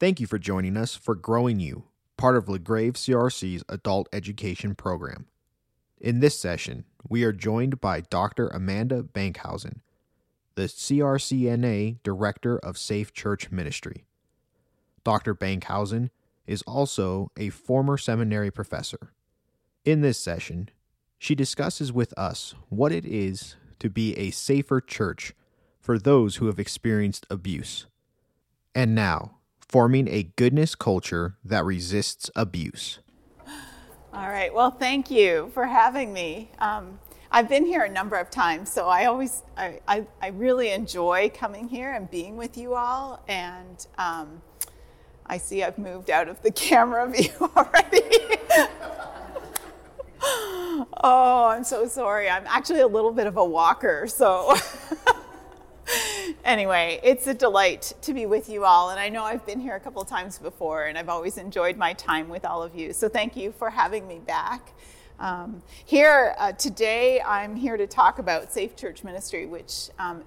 Thank you for joining us for Growing You, part of LaGrave CRC's adult education program. In this session, we are joined by Dr. Amanda Benckhuysen, the CRCNA Director of Safe Church Ministry. Dr. Benckhuysen is also a former seminary professor. In this session, she discusses with us what it is to be a safer church for those who have experienced abuse. And now, forming a goodness culture that resists abuse. All right. Well, thank you for having me. Um, I've been here a number of times, so I always, I, I, I really enjoy coming here and being with you all. And um, I see I've moved out of the camera view already. oh, I'm so sorry. I'm actually a little bit of a walker, so. anyway, it's a delight to be with you all. And I know I've been here a couple times before, and I've always enjoyed my time with all of you. So thank you for having me back. Um, here uh, today, I'm here to talk about Safe Church Ministry, which um,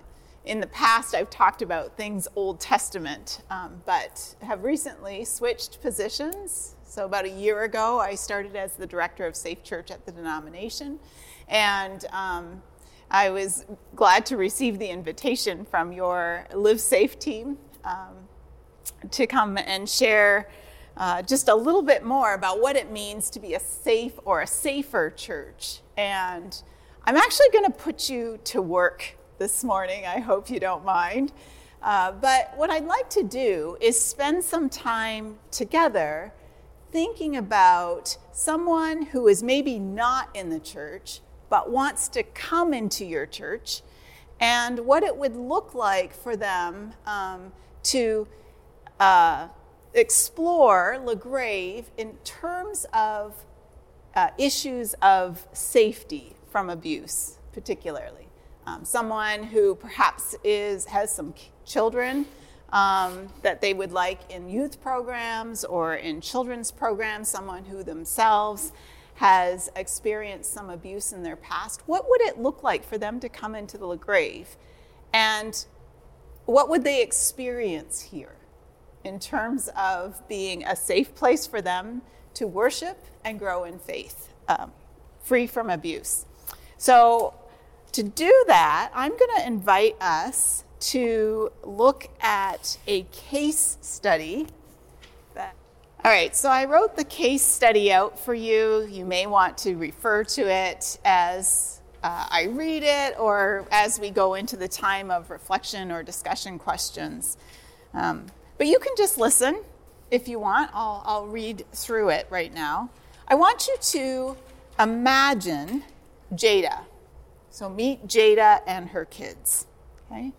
in the past I've talked about things Old Testament, um, but have recently switched positions. So, about a year ago, I started as the director of Safe Church at the denomination. And um, I was glad to receive the invitation from your Live Safe team um, to come and share uh, just a little bit more about what it means to be a safe or a safer church. And I'm actually going to put you to work this morning. I hope you don't mind. Uh, but what I'd like to do is spend some time together thinking about someone who is maybe not in the church but wants to come into your church and what it would look like for them um, to uh, explore LaGrave in terms of uh, issues of safety from abuse, particularly. Um, someone who perhaps is has some children um, that they would like in youth programs or in children's programs, someone who themselves has experienced some abuse in their past, what would it look like for them to come into LaGrave? And what would they experience here in terms of being a safe place for them to worship and grow in faith, um, free from abuse? So, to do that, I'm going to invite us to look at a case study all right, so I wrote the case study out for you. You may want to refer to it as uh, I read it or as we go into the time of reflection or discussion questions. Um, but you can just listen if you want. I'll, I'll read through it right now. I want you to imagine Jada. So meet Jada and her kids. Okay?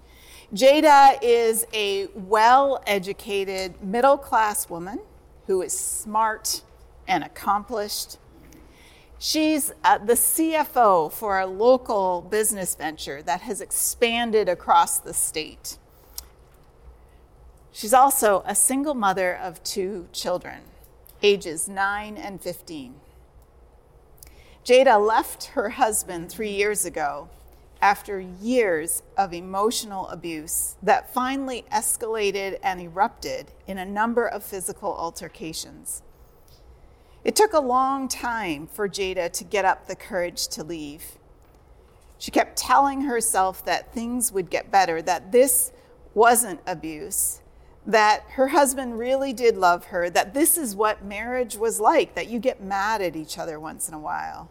Jada is a well educated middle class woman who is smart and accomplished. She's uh, the CFO for a local business venture that has expanded across the state. She's also a single mother of two children, ages 9 and 15. Jada left her husband three years ago after years of emotional abuse that finally escalated and erupted in a number of physical altercations. It took a long time for Jada to get up the courage to leave. She kept telling herself that things would get better, that this wasn't abuse, that her husband really did love her, that this is what marriage was like, that you get mad at each other once in a while.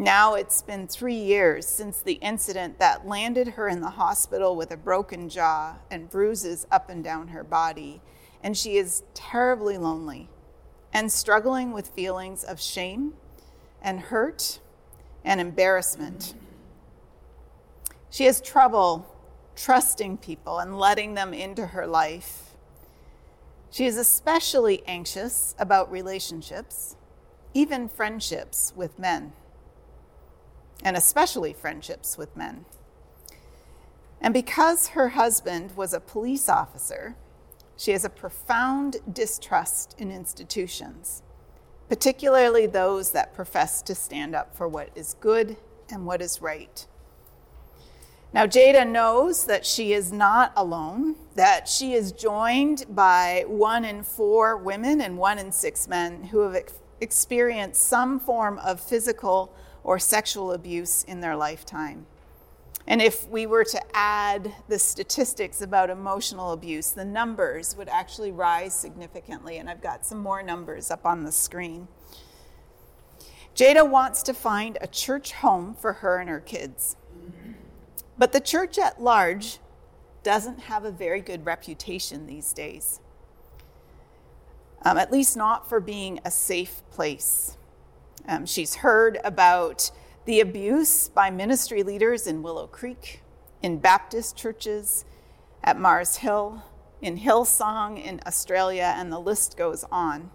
Now it's been three years since the incident that landed her in the hospital with a broken jaw and bruises up and down her body, and she is terribly lonely and struggling with feelings of shame and hurt and embarrassment. She has trouble trusting people and letting them into her life. She is especially anxious about relationships, even friendships with men and especially friendships with men. And because her husband was a police officer, she has a profound distrust in institutions, particularly those that profess to stand up for what is good and what is right. Now, Jada knows that she is not alone, that she is joined by one in four women and one in six men who have ex- experienced some form of physical or sexual abuse in their lifetime. And if we were to add the statistics about emotional abuse, the numbers would actually rise significantly. And I've got some more numbers up on the screen. Jada wants to find a church home for her and her kids. But the church at large doesn't have a very good reputation these days, um, at least not for being a safe place. Um, she's heard about the abuse by ministry leaders in Willow Creek, in Baptist churches, at Mars Hill, in Hillsong, in Australia, and the list goes on.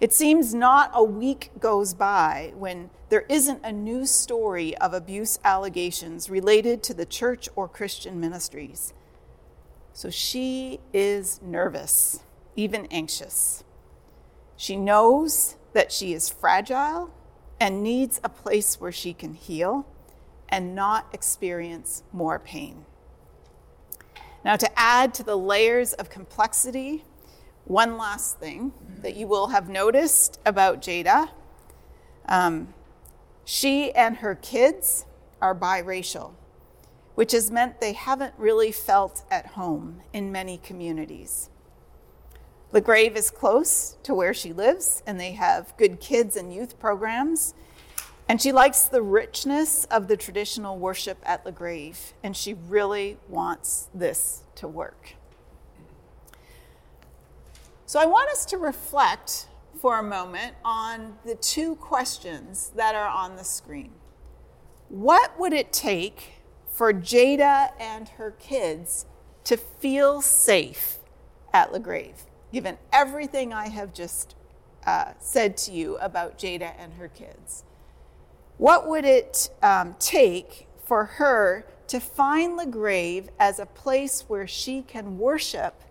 It seems not a week goes by when there isn't a new story of abuse allegations related to the church or Christian ministries. So she is nervous, even anxious. She knows that she is fragile and needs a place where she can heal and not experience more pain. Now, to add to the layers of complexity, one last thing that you will have noticed about Jada um, she and her kids are biracial, which has meant they haven't really felt at home in many communities. LaGrave is close to where she lives, and they have good kids and youth programs. And she likes the richness of the traditional worship at LaGrave, and she really wants this to work. So I want us to reflect for a moment on the two questions that are on the screen. What would it take for Jada and her kids to feel safe at LaGrave? Given everything I have just uh, said to you about Jada and her kids, what would it um, take for her to find LaGrave as a place where she can worship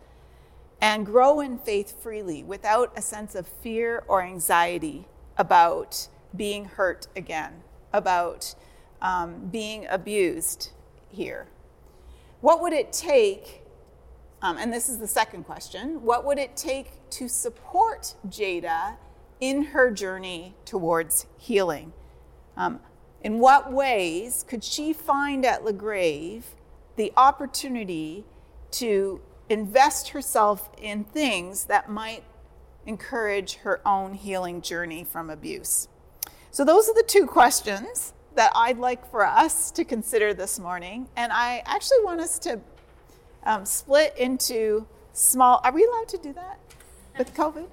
and grow in faith freely without a sense of fear or anxiety about being hurt again, about um, being abused here? What would it take um, and this is the second question What would it take to support Jada in her journey towards healing? Um, in what ways could she find at LaGrave the opportunity to invest herself in things that might encourage her own healing journey from abuse? So, those are the two questions that I'd like for us to consider this morning. And I actually want us to um, split into small. Are we allowed to do that with COVID?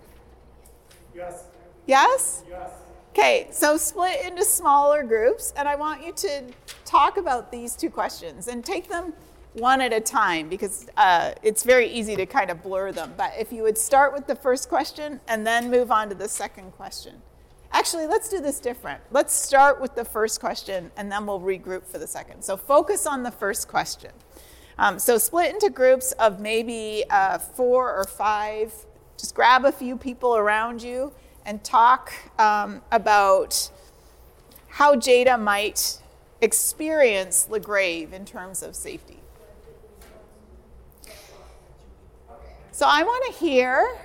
Yes. Yes? Yes. Okay, so split into smaller groups, and I want you to talk about these two questions and take them one at a time because uh, it's very easy to kind of blur them. But if you would start with the first question and then move on to the second question. Actually, let's do this different. Let's start with the first question and then we'll regroup for the second. So focus on the first question. Um, so split into groups of maybe uh, four or five. Just grab a few people around you and talk um, about how Jada might experience LaGrave in terms of safety. So I want to hear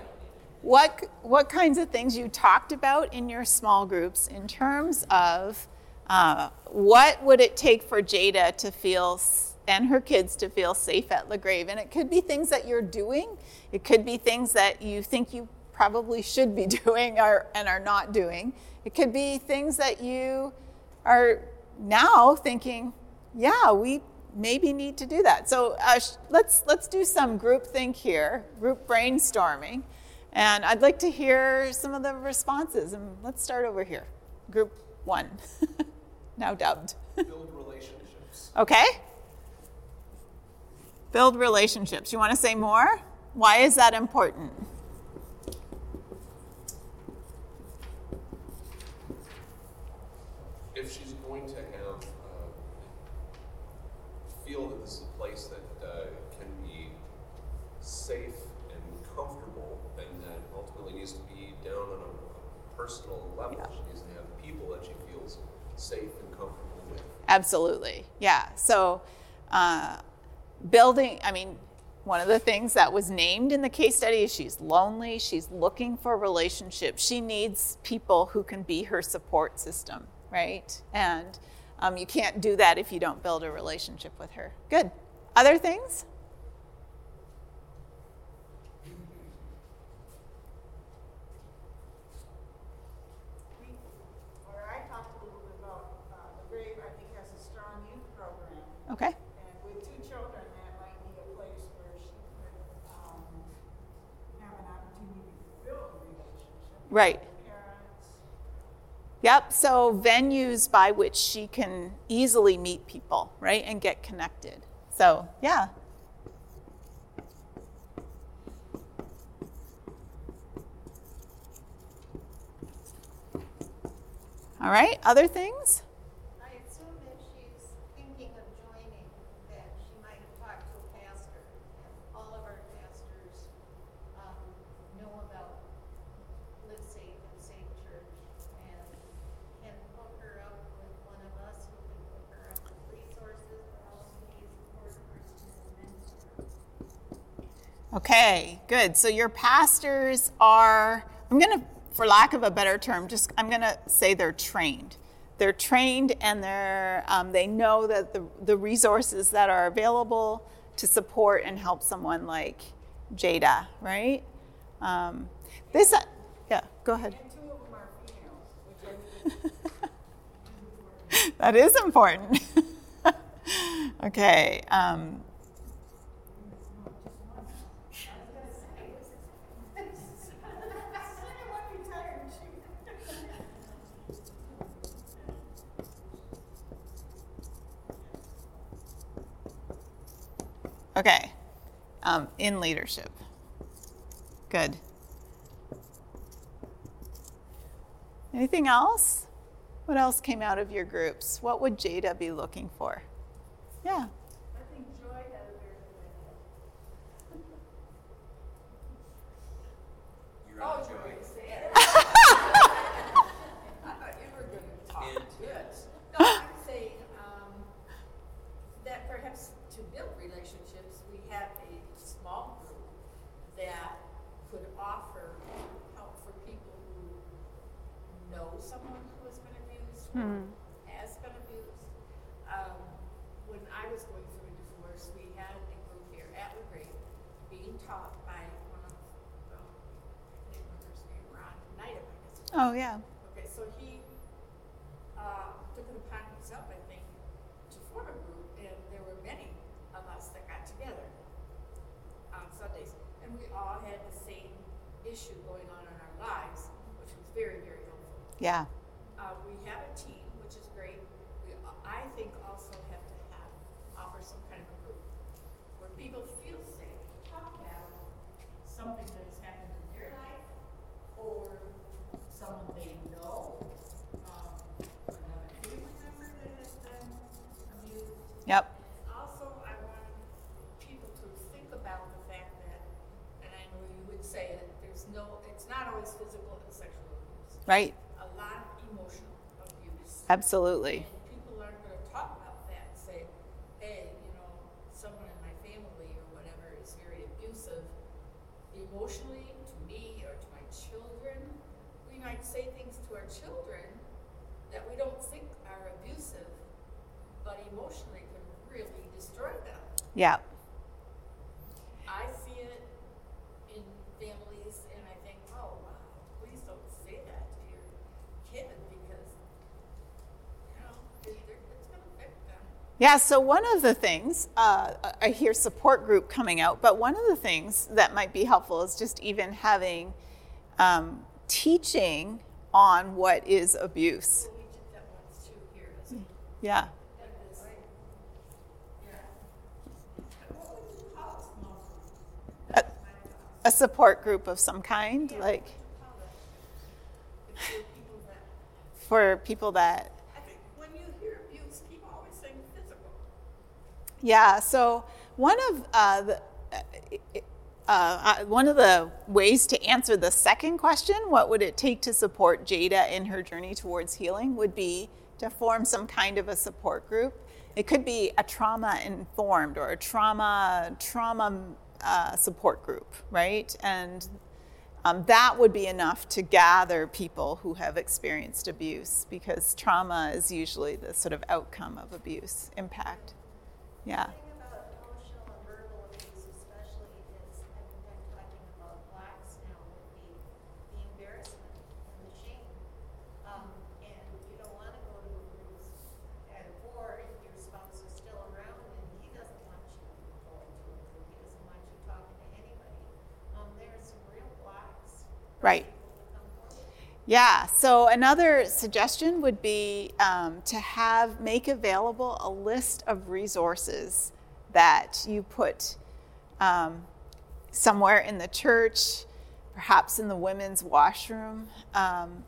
what, what kinds of things you talked about in your small groups in terms of uh, what would it take for Jada to feel and her kids to feel safe at LaGrave. And it could be things that you're doing, it could be things that you think you probably should be doing or, and are not doing. It could be things that you are now thinking, yeah, we maybe need to do that. So uh, let's let's do some group think here, group brainstorming, and I'd like to hear some of the responses. And let's start over here, group one, now dubbed. Build relationships. Okay. Build relationships. You want to say more? Why is that important? If she's going to have uh, feel that this is a place that uh, can be safe and comfortable, and that ultimately needs to be down on a personal level. Yeah. She needs to have people that she feels safe and comfortable with. Absolutely. Yeah. So uh, building, I mean, one of the things that was named in the case study is she's lonely, she's looking for relationships. She needs people who can be her support system, right? And um, you can't do that if you don't build a relationship with her. Good. Other things? Okay. And with two children, that might be a place where she could um, have an opportunity to build a relationship. Right. Yep. So venues by which she can easily meet people, right, and get connected. So, yeah. All right. Other things? I assume if she's thinking of joining, that she might have talked to a pastor. And all of our pastors um, know about Live Safe and Safe Church and can hook her up with one of us who can hook her up with resources, but also be a support person and mentor. Okay, good. So your pastors are, I'm going to, for lack of a better term, just I'm going to say they're trained. They're trained and they're, um, they know that the, the resources that are available to support and help someone like Jada, right? Um, this, uh, yeah, go ahead. And two of them are females, which I that is important. okay. Um, okay. Um, in leadership. Good. Anything else? What else came out of your groups? What would Jada be looking for? Yeah. I think Joy had a very good idea. You're on Joey. I thought you were gonna talk. And- Yes. No, I'm saying, um, that perhaps to build relationships, we have a small group that could offer help for people who know someone who has been abused or has been abused. Um, when I was going through a divorce, we had a group here at LaGrave being taught by one of, well, I can't remember his name, Ron Knight, I guess. it was. Oh, yeah. Okay, so he uh, took it upon himself, I think, to form a group, and there were many of us that got together on Sundays, and we all had the same issue going on in our lives, which was very, very helpful. Yeah. Uh, we have a team, which is great. We, I think, also have to have offer some kind of a group where people Right. A lot of emotional abuse. Absolutely. And people aren't gonna talk about that and say, hey, you know, someone in my family or whatever is very abusive emotionally to me or to my children. We might say things to our children that we don't think are abusive, but emotionally can really destroy them. Yeah. I see it in families and I think, oh wow, please don't say that to your kid because, you know, it, they're- it's gonna affect them. Yeah, so one of the things, uh, I hear support group coming out, but one of the things that might be helpful is just even having um, teaching on what is abuse. We did that once too here as a, Yeah. yeah. And What would you call a? A, That's my thought. a support group of some kind, like what would you call it? If there are people that, for people that I think when you hear abuse, people always think physical. Yeah. So one of uh, the uh, uh, one of the ways to answer the second question, what would it take to support Jada in her journey towards healing, would be to form some kind of a support group. it could be a trauma informed or a trauma trauma uh, support group, right? And um, that would be enough to gather people who have experienced abuse because trauma is usually the sort of outcome of abuse impact. Yeah. The thing about emotional and verbal abuse especially is, and I'm talking about blacks now, would be the embarrassment and the shame. Um, and you don't wanna go to abuse, and, or if your spouse is still around and he doesn't want you going to a group, he doesn't want you talking to anybody. Um, there are some real blocks. for Right. people to come forward. Yeah, so another suggestion would be um, to have make available a list of resources that you put um, somewhere in the church, perhaps in the women's washroom, um,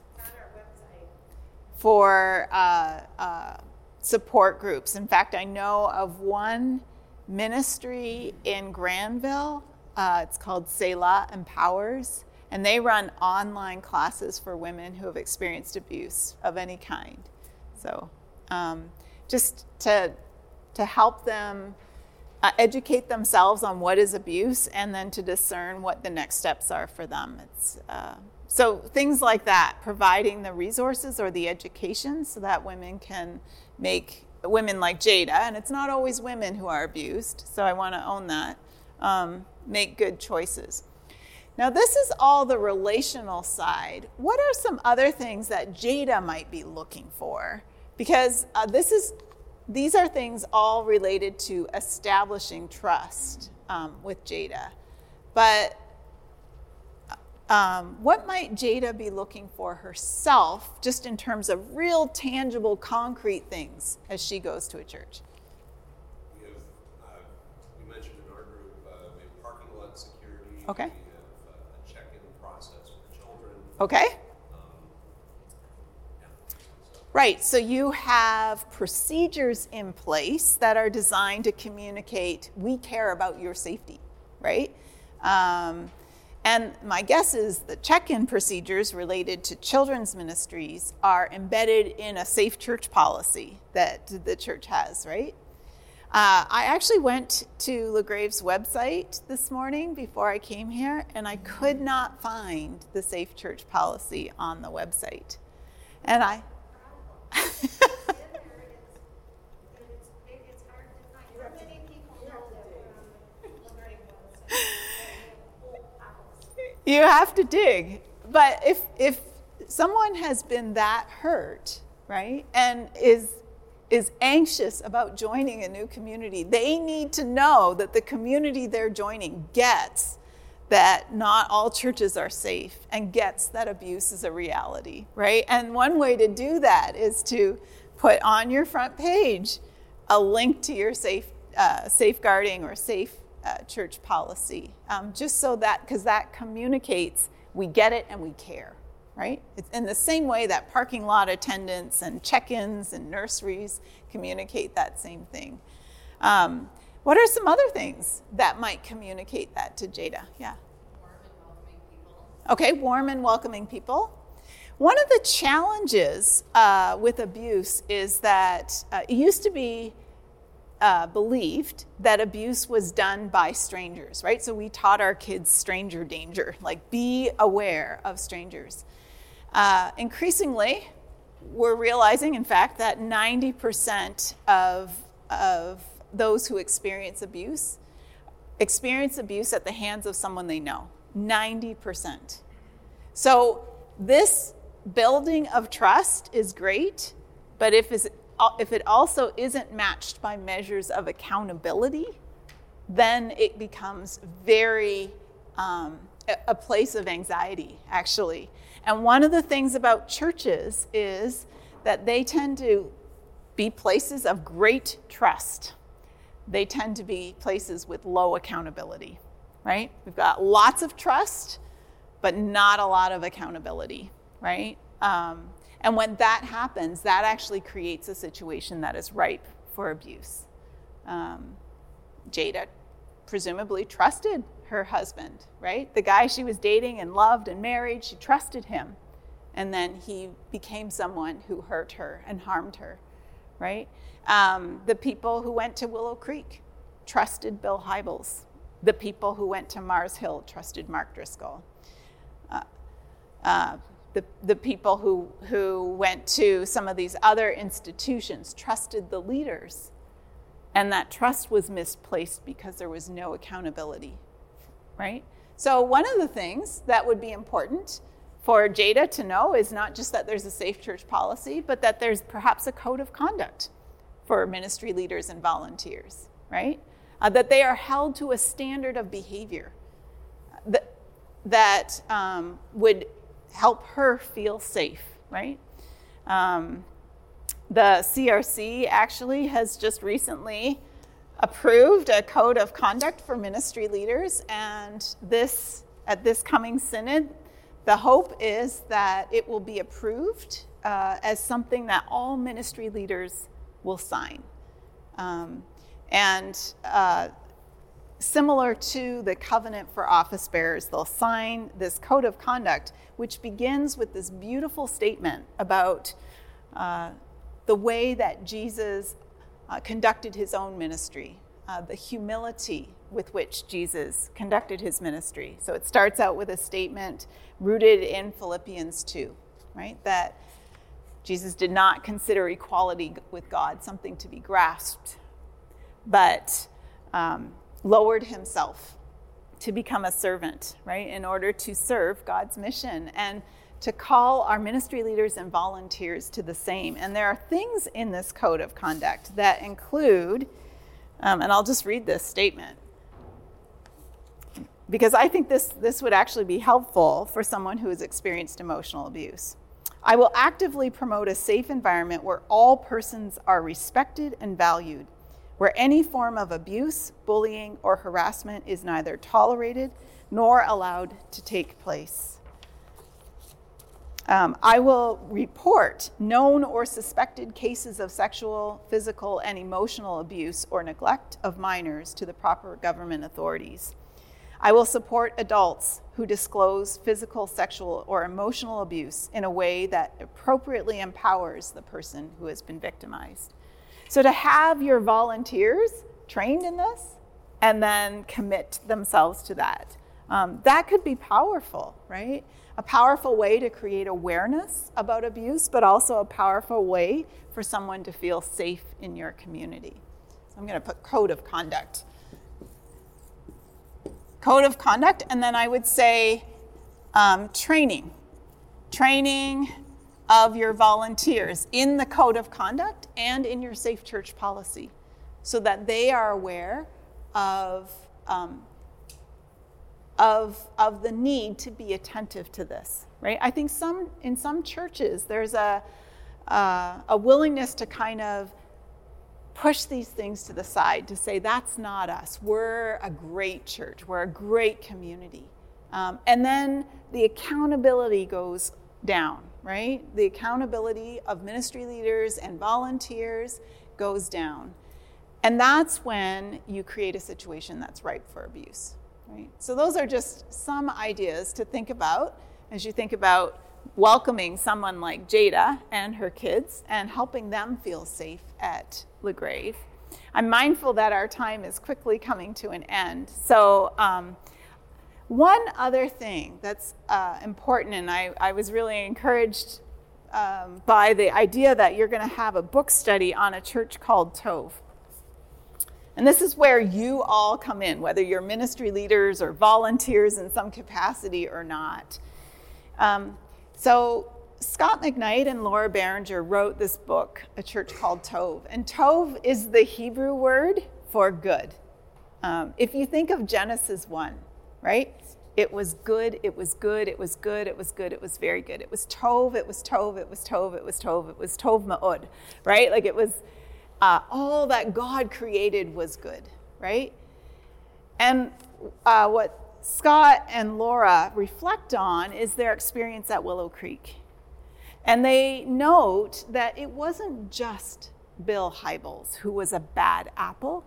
for uh, uh, support groups. In fact, I know of one ministry in Grandville. Uh, it's called Selah Empowers, and they run online classes for women who have experienced abuse of any kind. So, um, just to to help them uh, educate themselves on what is abuse and then to discern what the next steps are for them. It's, uh, so things like that, providing the resources or the education so that women can make women like Jada, and it's not always women who are abused, so I want to own that, um, make good choices. Now, this is all the relational side. What are some other things that Jada might be looking for? Because uh, this is, these are things all related to establishing trust um, with Jada. But um, what might Jada be looking for herself, just in terms of real, tangible, concrete things as she goes to a church? We have, uh, we mentioned in our group, uh, we have parking lot security. Okay. We have uh, a check-in process for children. Okay? Right, so you have procedures in place that are designed to communicate, we care about your safety, right? Um, and my guess is the check in procedures related to children's ministries are embedded in a safe church policy that the church has, right? Uh, I actually went to LaGrave's website this morning before I came here, and I could not find the safe church policy on the website. And I, you have to dig. But if if someone has been that hurt, right, and is is anxious about joining a new community, they need to know that the community they're joining gets that not all churches are safe and gets that abuse is a reality, right? And one way to do that is to put on your front page a link to your safe uh, safeguarding or safe uh, church policy, um, just so that because that communicates we get it and we care, right? It's in the same way that parking lot attendants and check-ins and nurseries communicate that same thing. Um, what are some other things that might communicate that to Jada? Yeah. Okay, warm and welcoming people. One of the challenges uh, with abuse is that uh, it used to be uh, believed that abuse was done by strangers, right? So we taught our kids stranger danger, like be aware of strangers. Uh, increasingly, we're realizing, in fact, that 90% of, of those who experience abuse experience abuse at the hands of someone they know. 90%. So, this building of trust is great, but if, if it also isn't matched by measures of accountability, then it becomes very um, a place of anxiety, actually. And one of the things about churches is that they tend to be places of great trust. They tend to be places with low accountability, right? We've got lots of trust, but not a lot of accountability, right? Um, and when that happens, that actually creates a situation that is ripe for abuse. Um, Jada presumably trusted her husband, right? The guy she was dating and loved and married, she trusted him. And then he became someone who hurt her and harmed her, right? Um, the people who went to Willow Creek trusted Bill Hybels. The people who went to Mars Hill trusted Mark Driscoll. Uh, uh, the, the people who, who went to some of these other institutions trusted the leaders. And that trust was misplaced because there was no accountability, right? So, one of the things that would be important for Jada to know is not just that there's a safe church policy, but that there's perhaps a code of conduct for ministry leaders and volunteers, right? Uh, that they are held to a standard of behavior that, that um, would help her feel safe, right? Um, the CRC actually has just recently approved a code of conduct for ministry leaders, and this at this coming synod, the hope is that it will be approved uh, as something that all ministry leaders will sign. Um, and uh, similar to the covenant for office bearers, they'll sign this code of conduct, which begins with this beautiful statement about uh, the way that Jesus uh, conducted his own ministry, uh, the humility with which Jesus conducted his ministry. So it starts out with a statement rooted in Philippians 2, right? That Jesus did not consider equality with God something to be grasped, but um, lowered himself to become a servant, right, in order to serve God's mission and to call our ministry leaders and volunteers to the same. And there are things in this code of conduct that include, um, and I'll just read this statement because I think this, this would actually be helpful for someone who has experienced emotional abuse. I will actively promote a safe environment where all persons are respected and valued where any form of abuse, bullying, or harassment is neither tolerated nor allowed to take place. Um, I will report known or suspected cases of sexual, physical, and emotional abuse or neglect of minors to the proper government authorities. I will support adults who disclose physical, sexual, or emotional abuse in a way that appropriately empowers the person who has been victimized. So to have your volunteers trained in this and then commit themselves to that, um, that could be powerful, right? A powerful way to create awareness about abuse, but also a powerful way for someone to feel safe in your community. So I'm going to put code of conduct. Code of conduct, and then I would say um, training. Training of your volunteers in the code of conduct and in your safe church policy so that they are aware of, um, of, of the need to be attentive to this right? I think some in some churches there's a, uh, a willingness to kind of push these things to the side to say that's not us. We're a great church. We're a great community. Um, and then the accountability goes down right? The accountability of ministry leaders and volunteers goes down. And that's when you create a situation that's ripe for abuse, right? So, those are just some ideas to think about as you think about welcoming someone like Jada and her kids and helping them feel safe at LaGrave. I'm mindful that our time is quickly coming to an end. So, um, one other thing that's uh, important, and I, I, was really encouraged um, by the idea that you're going to have a book study on a church called Tov. And this is where you all come in, whether you're ministry leaders or volunteers in some capacity or not. Um, so, Scot McKnight and Laura Barringer wrote this book, A Church Called Tov. And Tov is the Hebrew word for good. Um, if you think of Genesis 1, right? It was good, it was good, it was good, it was good, it was very good. It was Tov, it was Tov, it was Tov, it was Tov, it was Tov Ma'od, right? Like it was uh, all that God created was good, right? And uh, what Scot and Laura reflect on is their experience at Willow Creek. And they note that it wasn't just Bill Hybels who was a bad apple,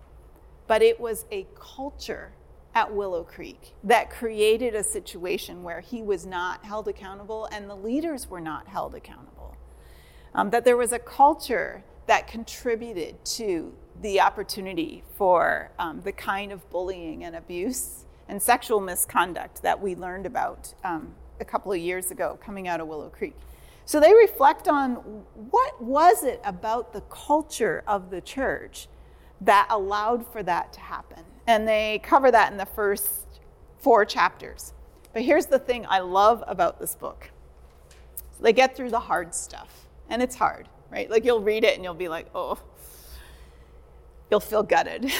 but it was a culture at Willow Creek that created a situation where he was not held accountable and the leaders were not held accountable. Um, that there was a culture that contributed to the opportunity for um, the kind of bullying and abuse and sexual misconduct that we learned about um, a couple of years ago coming out of Willow Creek. So they reflect on what was it about the culture of the church that allowed for that to happen. And they cover that in the first four chapters. But here's the thing I love about this book. They get through the hard stuff, and it's hard, right? Like you'll read it and you'll be like, "Oh, you'll feel gutted."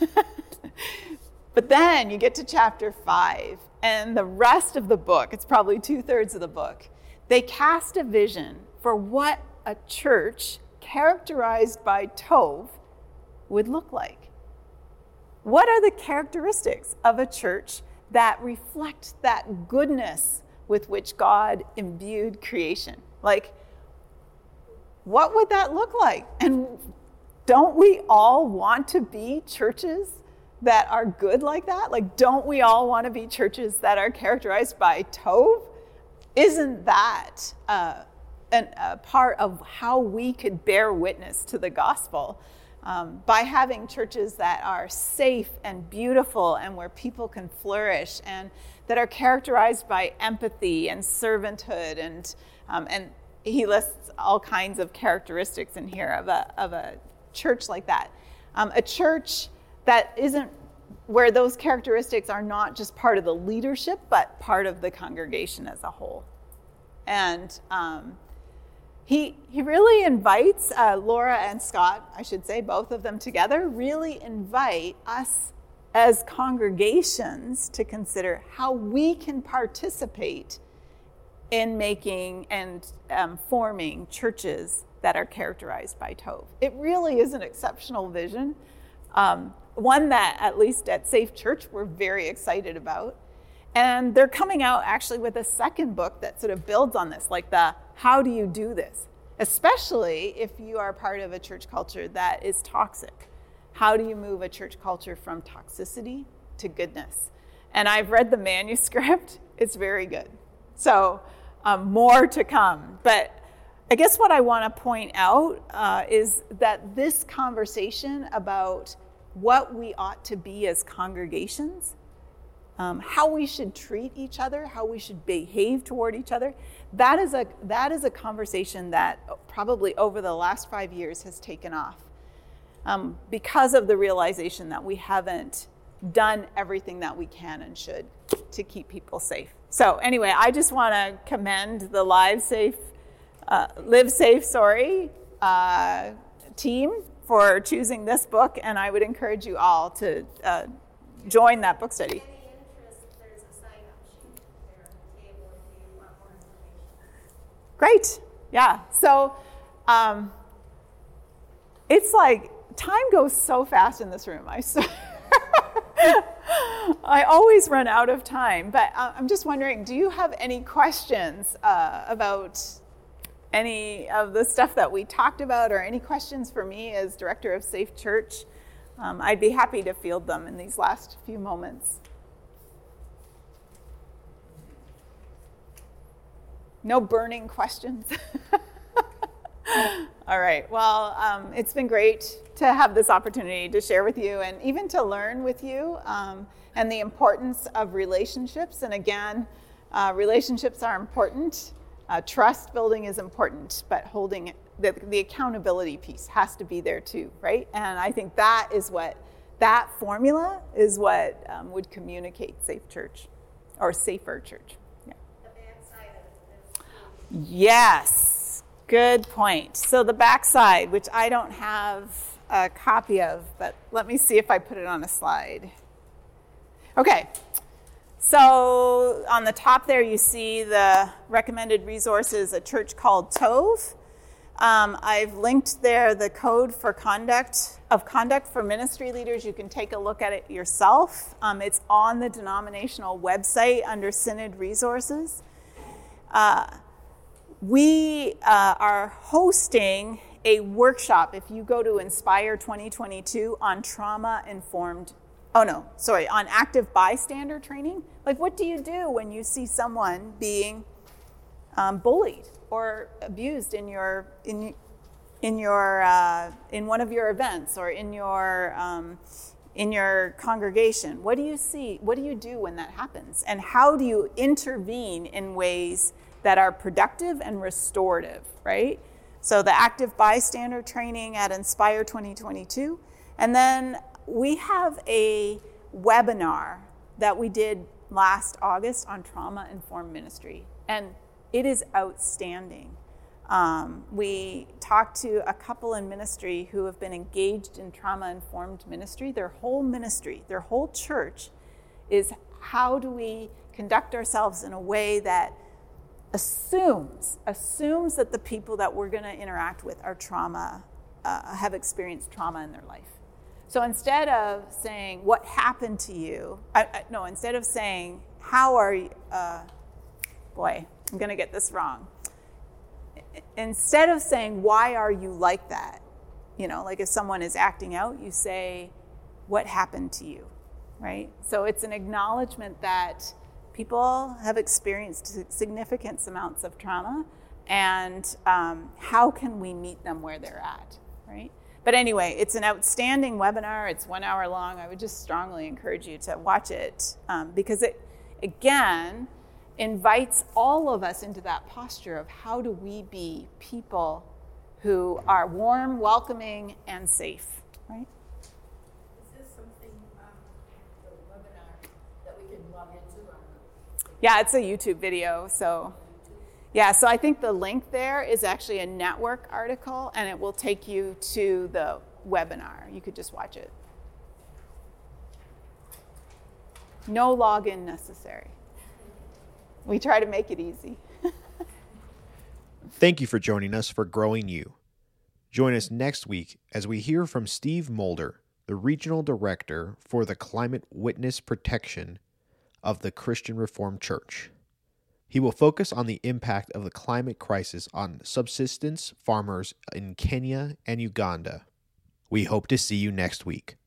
but then you get to chapter 5, and the rest of the book, it's probably two thirds of the book, they cast a vision for what a church characterized by Tov would look like. What are the characteristics of a church that reflect that goodness with which God imbued creation? Like, what would that look like? And don't we all want to be churches that are good like that? Like, don't we all want to be churches that are characterized by Tov? Isn't that uh, an, a part of how we could bear witness to the gospel? Um, by having churches that are safe and beautiful and where people can flourish and that are characterized by empathy and servanthood and um, and he lists all kinds of characteristics in here of a, of a church like that um, a church that isn't where those characteristics are not just part of the leadership, but part of the congregation as a whole. And um, he, he really invites uh, Laura and Scot, I should say, both of them together, really invite us as congregations to consider how we can participate in making and um, forming churches that are characterized by Tov. It really is an exceptional vision. Um, one that, at least at Safe Church, we're very excited about. And they're coming out actually with a second book that sort of builds on this, like the how do you do this? Especially if you are part of a church culture that is toxic. How do you move a church culture from toxicity to goodness? And I've read the manuscript, it's very good. So, um, more to come. But I guess what I want to point out uh, is that this conversation about what we ought to be as congregations, um, how we should treat each other, how we should behave toward each other. That is a that is a conversation that probably over the last five years has taken off um, because of the realization that we haven't done everything that we can and should to keep people safe. So anyway, I just want to commend the Live Safe, uh, Live Safe, sorry, uh, team for choosing this book, and I would encourage you all to uh, join that book study. Any interest, there's a sign-up sheet there on the table if you want more information. Great. Yeah. So um, it's like time goes so fast in this room. I so I always run out of time, but uh, I'm just wondering, do you have any questions uh, about any of the stuff that we talked about or any questions for me as director of Safe Church, um, I'd be happy to field them in these last few moments. No burning questions. All right. Well, um, it's been great to have this opportunity to share with you and even to learn with you um, and the importance of relationships. And again, uh, relationships are important. Uh, trust building is important, but holding the, the accountability piece has to be there too, right? And I think that is what that formula is what um, would communicate safe church or safer church. Yeah. The backside of this. Yes, good point. So the backside, which I don't have a copy of, but let me see if I put it on a slide. Okay, so on the top there, you see the recommended resources, a church called Tov. Um, I've linked there the code for conduct of conduct for ministry leaders. You can take a look at it yourself. Um, it's on the denominational website under Synod resources. Uh, we uh, are hosting a workshop. If you go to Inspire 2022 on trauma informed oh no, sorry, on active bystander training. Like, what do you do when you see someone being um, bullied or abused in your in in your uh, in one of your events or in your um, in your congregation? What do you see? What do you do when that happens? And how do you intervene in ways that are productive and restorative, right? So the active bystander training at Inspire 2022. And then we have a webinar that we did last August on trauma informed ministry. And it is outstanding. Um, we talked to a couple in ministry who have been engaged in trauma informed ministry. Their whole ministry, their whole church is how do we conduct ourselves in a way that assumes assumes that the people that we're going to interact with are trauma uh, have experienced trauma in their life so instead of saying what happened to you I, I, no instead of saying how are you uh, boy i'm going to get this wrong instead of saying, why are you like that? You know, like if someone is acting out, you say, what happened to you? Right? So it's an acknowledgement that people have experienced significant amounts of trauma and um, how can we meet them where they're at? Right? But anyway, it's an outstanding webinar. It's one hour long. I would just strongly encourage you to watch it um, because it, again, invites all of us into that posture of how do we be people who are warm, welcoming, and safe, right? Is this something, the webinar that we can log into on the? Yeah, it's a YouTube video, so. Yeah, so I think the link there is actually a network article and it will take you to the webinar. You could just watch it. No login necessary. We try to make it easy. Thank you for joining us for Growing You. Join us next week as we hear from Steve Mulder, the Regional Director for the Climate Witness Project of the Christian Reformed Church. He will focus on the impact of the climate crisis on subsistence farmers in Kenya and Uganda. We hope to see you next week.